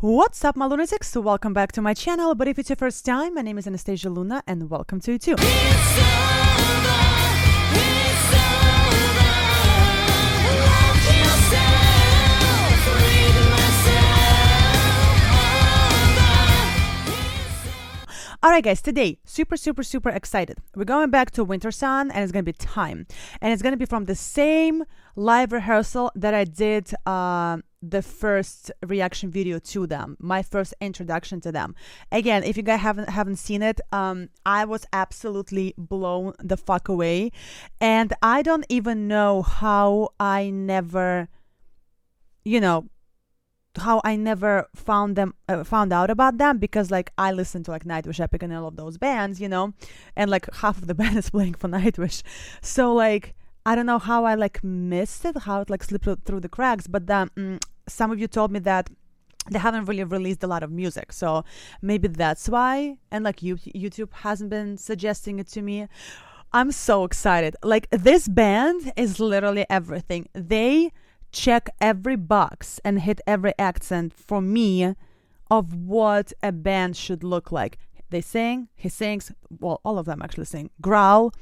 What's up, my lunatics? Welcome back to my channel. But if it's your first time, my name is Anastasia Luna, and welcome to you too. Alright, guys, today, super, super, super excited. We're going back to Wintersun, and it's gonna be time. And it's gonna be from the same live rehearsal that I did uh, the first reaction video to them, my first introduction to them. Again, if you guys haven't haven't seen it, um, I was absolutely blown the fuck away, and I don't even know how I never, you know, how I never found them uh, found out about them because like I listened to like Nightwish Epica and all of those bands, you know, and like half of the band is playing for Nightwish, so like I don't know how I like missed it, how it like slipped through the cracks, but then mm, some of you told me that they haven't really released a lot of music, so maybe that's why, and like you, YouTube hasn't been suggesting it to me. I'm so excited. Like this band is literally everything. They check every box and hit every accent for me of what a band should look like. They sing, he sings, well, all of them actually sing, growl,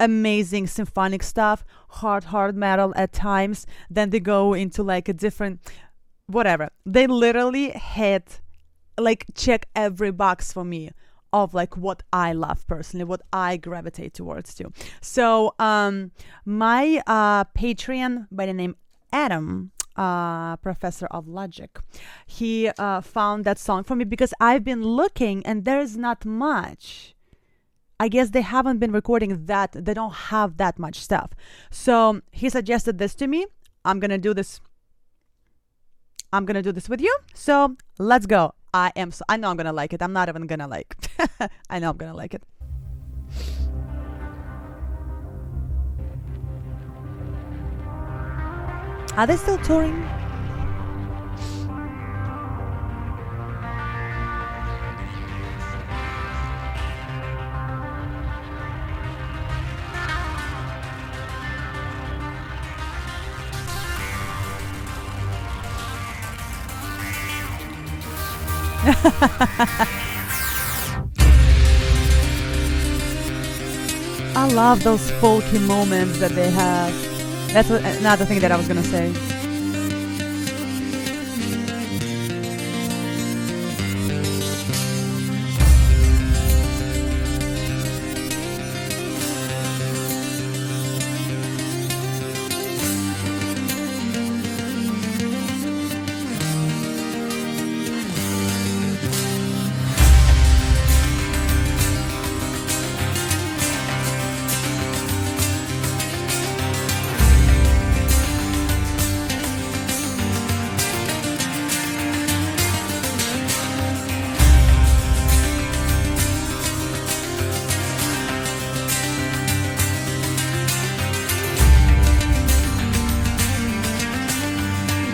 amazing symphonic stuff, hard, hard metal at times. Then they go into like a different, whatever. They literally hit, like, check every box for me of like what I love personally, what I gravitate towards too. So, um, my uh, Patreon by the name Adam, uh, professor of logic, he uh, found that song for me because I've been looking and there's not much. I guess they haven't been recording that, they don't have that much stuff. So he suggested this to me. I'm gonna do this. I'm gonna do this with you. So let's go. I am so, I know I'm gonna like it. I'm not even gonna like. I know I'm gonna like it. Are they still touring? I love those folky moments that they have. That's another thing that I was gonna say.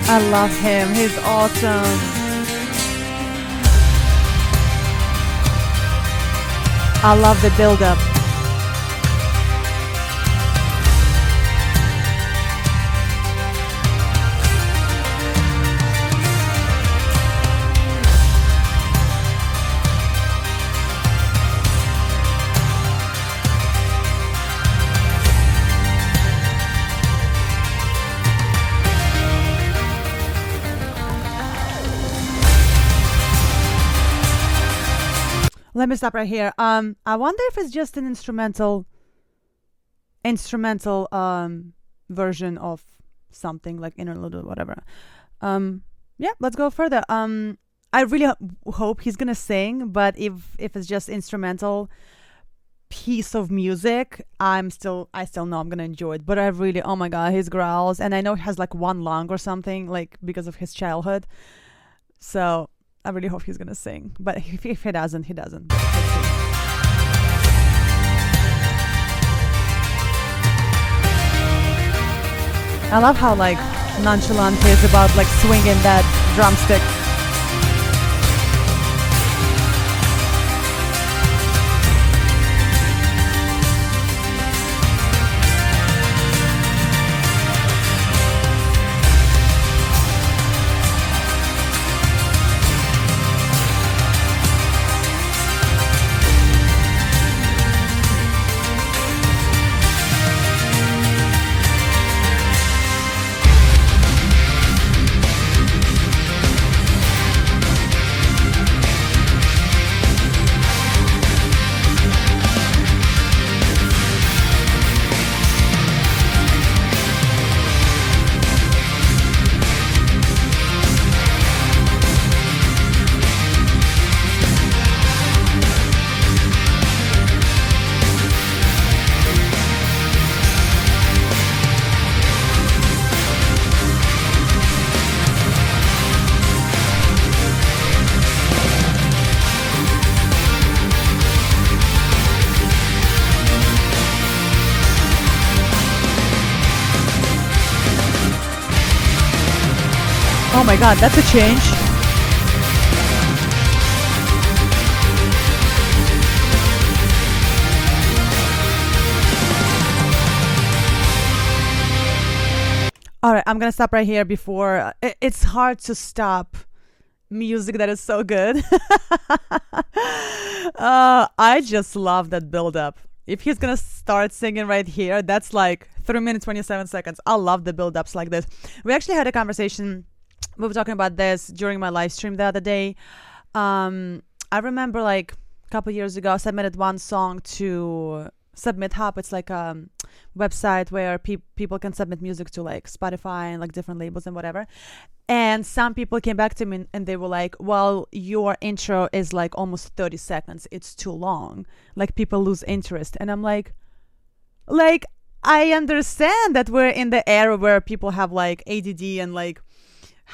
I love him. He's awesome. I love the build up. Let me stop right here. Um, I wonder if it's just an instrumental, instrumental um version of something like interlude or whatever. Um, yeah, let's go further. Um, I really ho- hope he's gonna sing, but if if it's just instrumental piece of music, I'm still I still know I'm gonna enjoy it. But I really, oh my god, his growls, and I know he has like one lung or something, like because of his childhood. So I really hope he's gonna sing. But if, if he doesn't, he doesn't. I love how like nonchalant he is about like swinging that drumstick. God, that's a change. All right, I'm gonna stop right here before it's hard to stop music that is so good. uh, I just love that build up. If he's gonna start singing right here, that's like three minutes, 27 seconds. I love the build ups like this. We actually had a conversation. We were talking about this during my live stream the other day. Um, I remember like a couple years ago, I submitted one song to SubmitHub. It's like a website where pe- people can submit music to like Spotify and like different labels and whatever. And some people came back to me and they were like, "Well, your intro is like almost 30 seconds. It's too long. Like people lose interest." And I'm like, like I understand that we're in the era where people have like ADD and like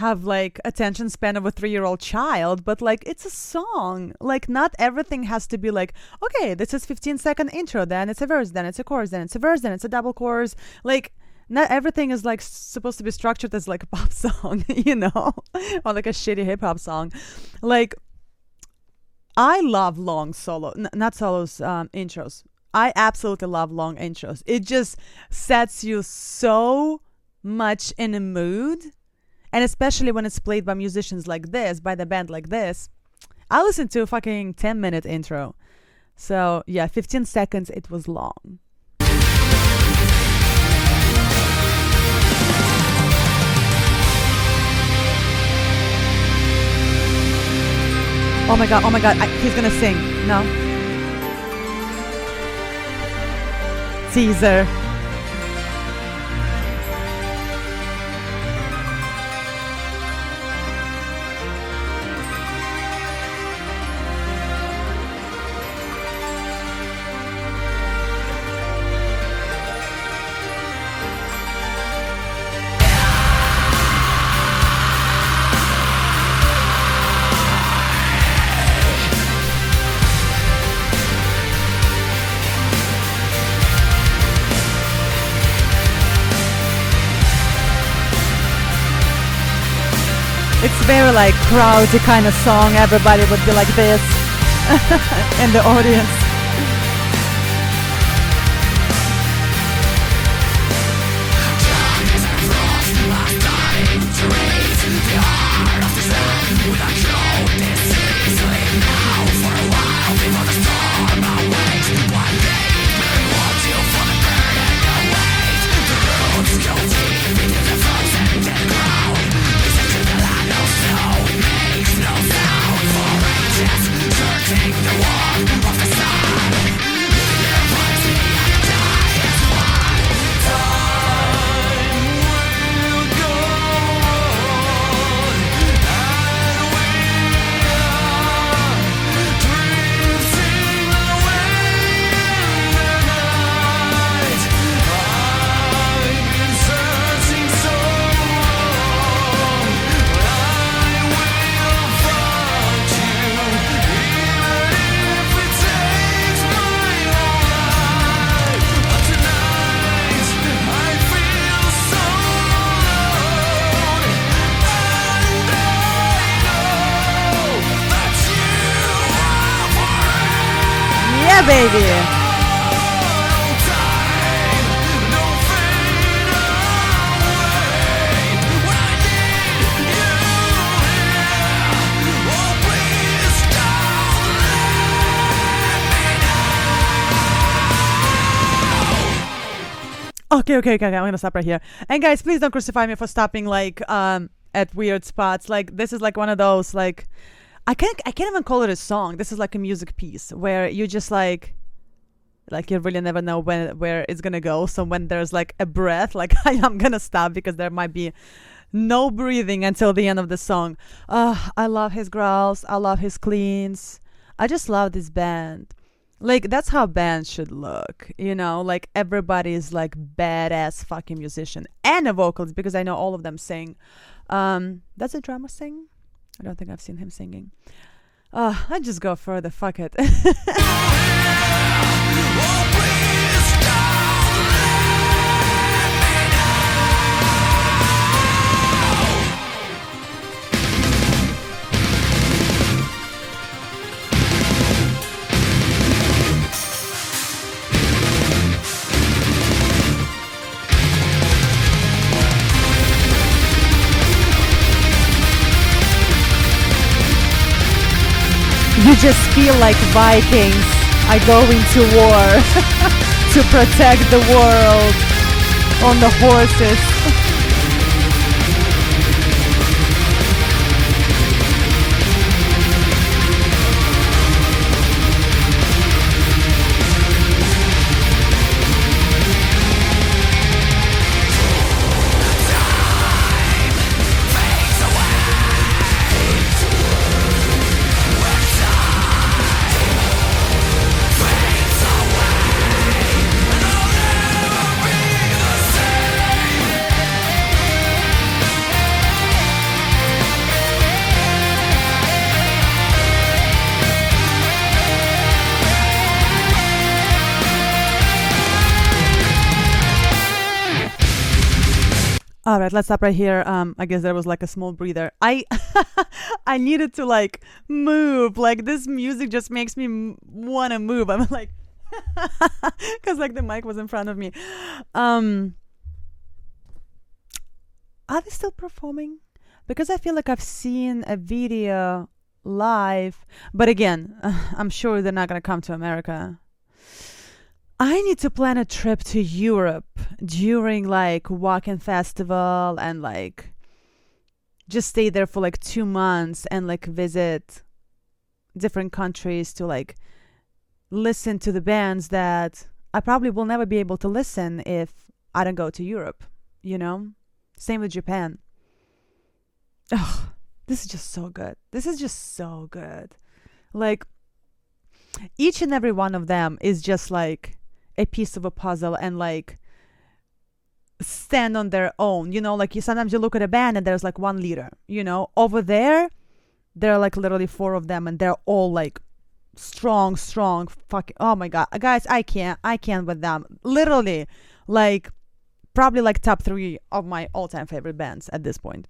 have like attention span of a three year old child but like it's a song. Like not everything has to be like okay this is 15 second intro then it's a verse then it's a chorus then it's a verse then it's a double chorus. Like not everything is like supposed to be structured as like a pop song you know or like a shitty hip hop song. Like i love long solo n- not solos um intros. I absolutely love long intros. It just sets you so much in a mood and especially when it's played by musicians like this, by the band like this, I listened to a fucking 10 minute intro. So, yeah, 15 seconds, it was long. Oh my god, oh my god, I, he's gonna sing. No. Caesar. Like crowdy kind of song. Everybody would be like this in the audience. Okay, okay, okay, okay, I'm gonna stop right here. And guys, please don't crucify me for stopping like um at weird spots. Like this is like one of those like I can't I can't even call it a song. This is like a music piece where you just like like you really never know when where it's gonna go. So when there's like a breath, like I am gonna stop because there might be no breathing until the end of the song. Uh, I love his growls. I love his cleans. I just love this band. Like that's how bands should look, you know. Like everybody is like badass fucking musician and a vocalist because I know all of them sing. Um, does a drummer sing? I don't think I've seen him singing. Uh, I just go further. Fuck it. just feel like Vikings are going to war to protect the world on the horses. All right, let's stop right here. Um, I guess there was like a small breather. I I needed to like move. Like this music just makes me want to move. I'm like, because like the mic was in front of me. Um, are they still performing? Because I feel like I've seen a video live, but again, I'm sure they're not gonna come to America. I need to plan a trip to Europe during like Wacken Festival and like just stay there for like two months and like visit different countries to like listen to the bands that I probably will never be able to listen if I don't go to Europe, you know? Same with Japan. Oh, this is just so good. This is just so good. Like each and every one of them is just like a piece of a puzzle and like stand on their own. You know, like you sometimes you look at a band and there's like one leader, you know. Over there, there are like literally four of them and they're all like strong, strong fucking oh my god. Guys, I can't I can't with them. Literally like probably like top three of my all time favorite bands at this point.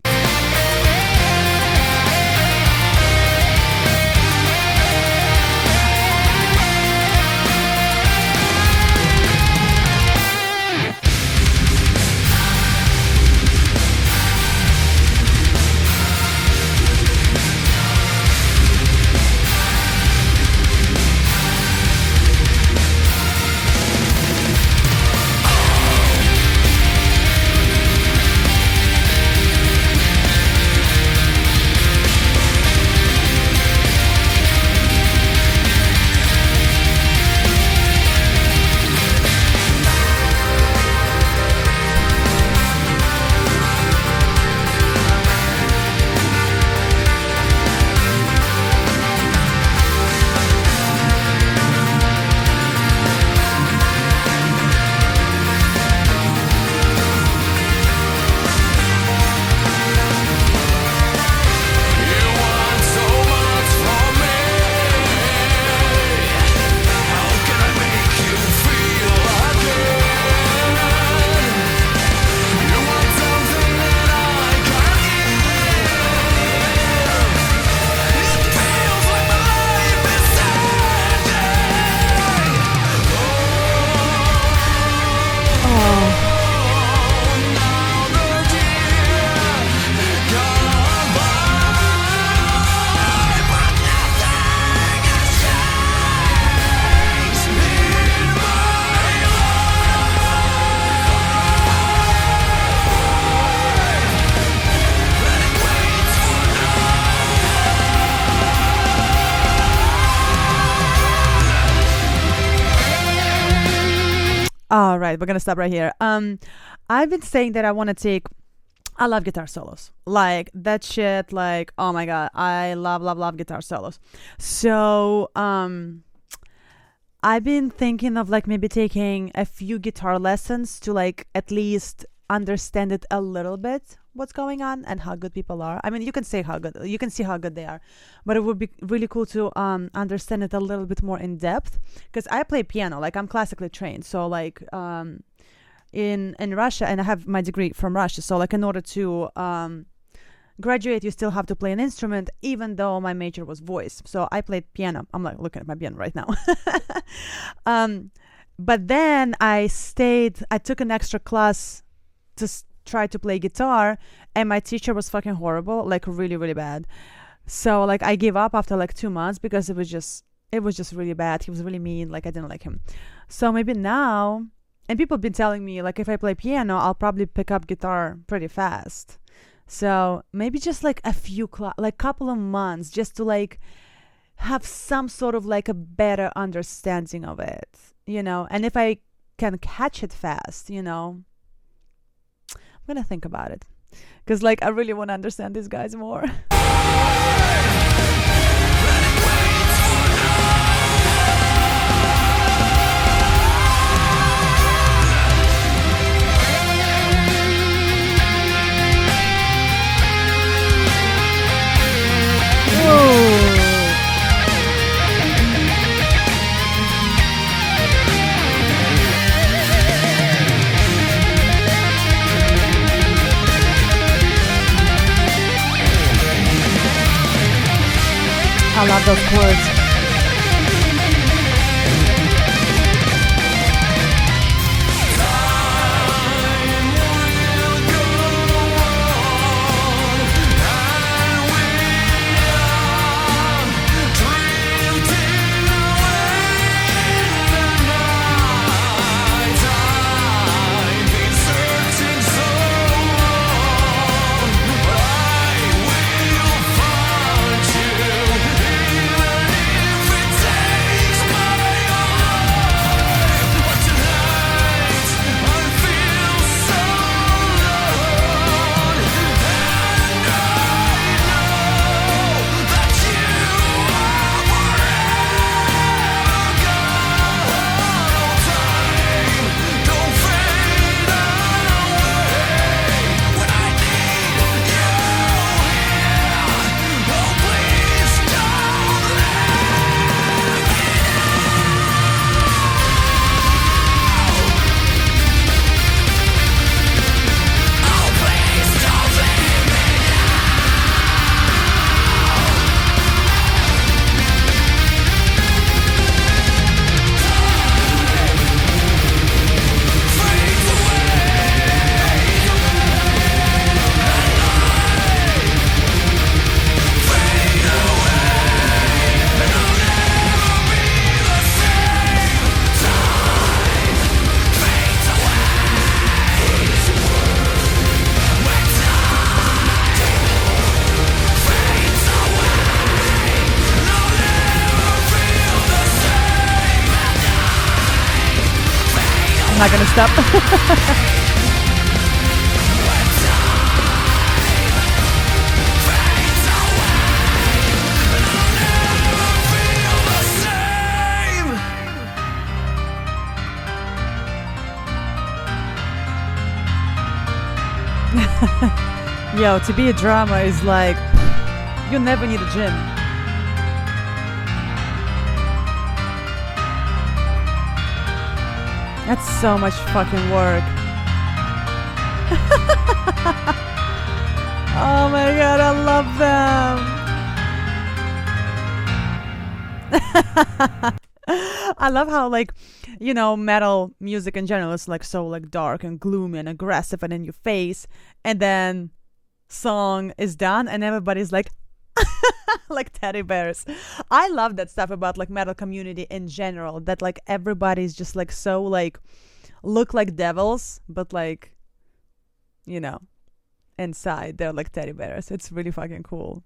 Right, we're gonna stop right here. Um, I've been saying that I want to take. I love guitar solos, like that shit. Like, oh my god, I love, love, love guitar solos. So, um, I've been thinking of like maybe taking a few guitar lessons to like at least understand it a little bit what's going on and how good people are. I mean, you can say how good, you can see how good they are, but it would be really cool to um, understand it a little bit more in depth. Because I play piano, like I'm classically trained, so like um, in in Russia, and I have my degree from Russia. So like in order to um, graduate, you still have to play an instrument, even though my major was voice. So I played piano. I'm like looking at my piano right now. um, but then I stayed. I took an extra class to try to play guitar and my teacher was fucking horrible like really really bad So like I gave up after like two months because it was just it was just really bad. He was really mean. Like I didn't like him. So maybe now, and people have been telling me like if I play piano, I'll probably pick up guitar pretty fast. So maybe just like a few cl- like couple of months just to like have some sort of like a better understanding of it, you know. And if I can catch it fast, you know, I'm gonna think about it because like I really want to understand these guys more. not gonna stop. Yo, to be a drama is like you never need a gym. That's so much fucking work. oh my god, I love them. I love how like you know metal music in general is like so like dark and gloomy and aggressive and in your face and then song is done and everybody's like like teddy bears. I love that stuff about like metal community in general. That like everybody's just like so like look like devils, but like you know, inside they're like teddy bears. It's really fucking cool.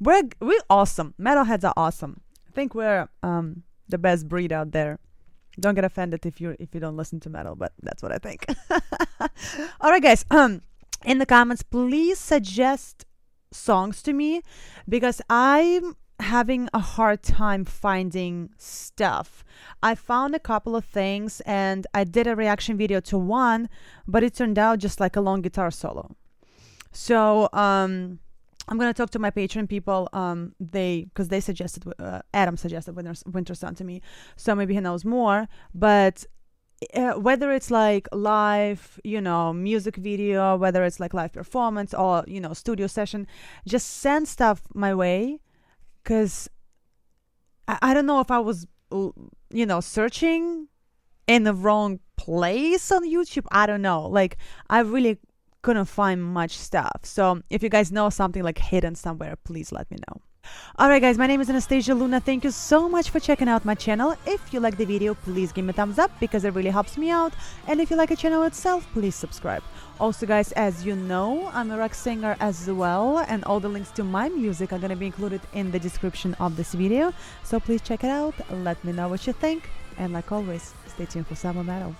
We're we're awesome. Metalheads are awesome. I think we're um the best breed out there. Don't get offended if you if you don't listen to metal, but that's what I think. All right, guys. Um, in the comments, please suggest songs to me because I'm having a hard time finding stuff. I found a couple of things and I did a reaction video to one, but it turned out just like a long guitar solo. So, um, I'm gonna talk to my Patreon people. Um, they because they suggested uh, Adam suggested Winter, Wintersun to me, so maybe he knows more. But uh, whether it's like live, you know, music video, whether it's like live performance or you know studio session, just send stuff my way, cause I, I don't know if I was you know searching in the wrong place on YouTube. I don't know. Like I really couldn't find much stuff. So if you guys know something like hidden somewhere, please let me know. Alright guys, my name is Anastasia Luna. Thank you so much for checking out my channel. If you like the video, please give me a thumbs up because it really helps me out. And if you like the channel itself, please subscribe. Also guys, as you know, I'm a rock singer as well and all the links to my music are gonna be included in the description of this video. So please check it out, let me know what you think, and like always, stay tuned for summer metal.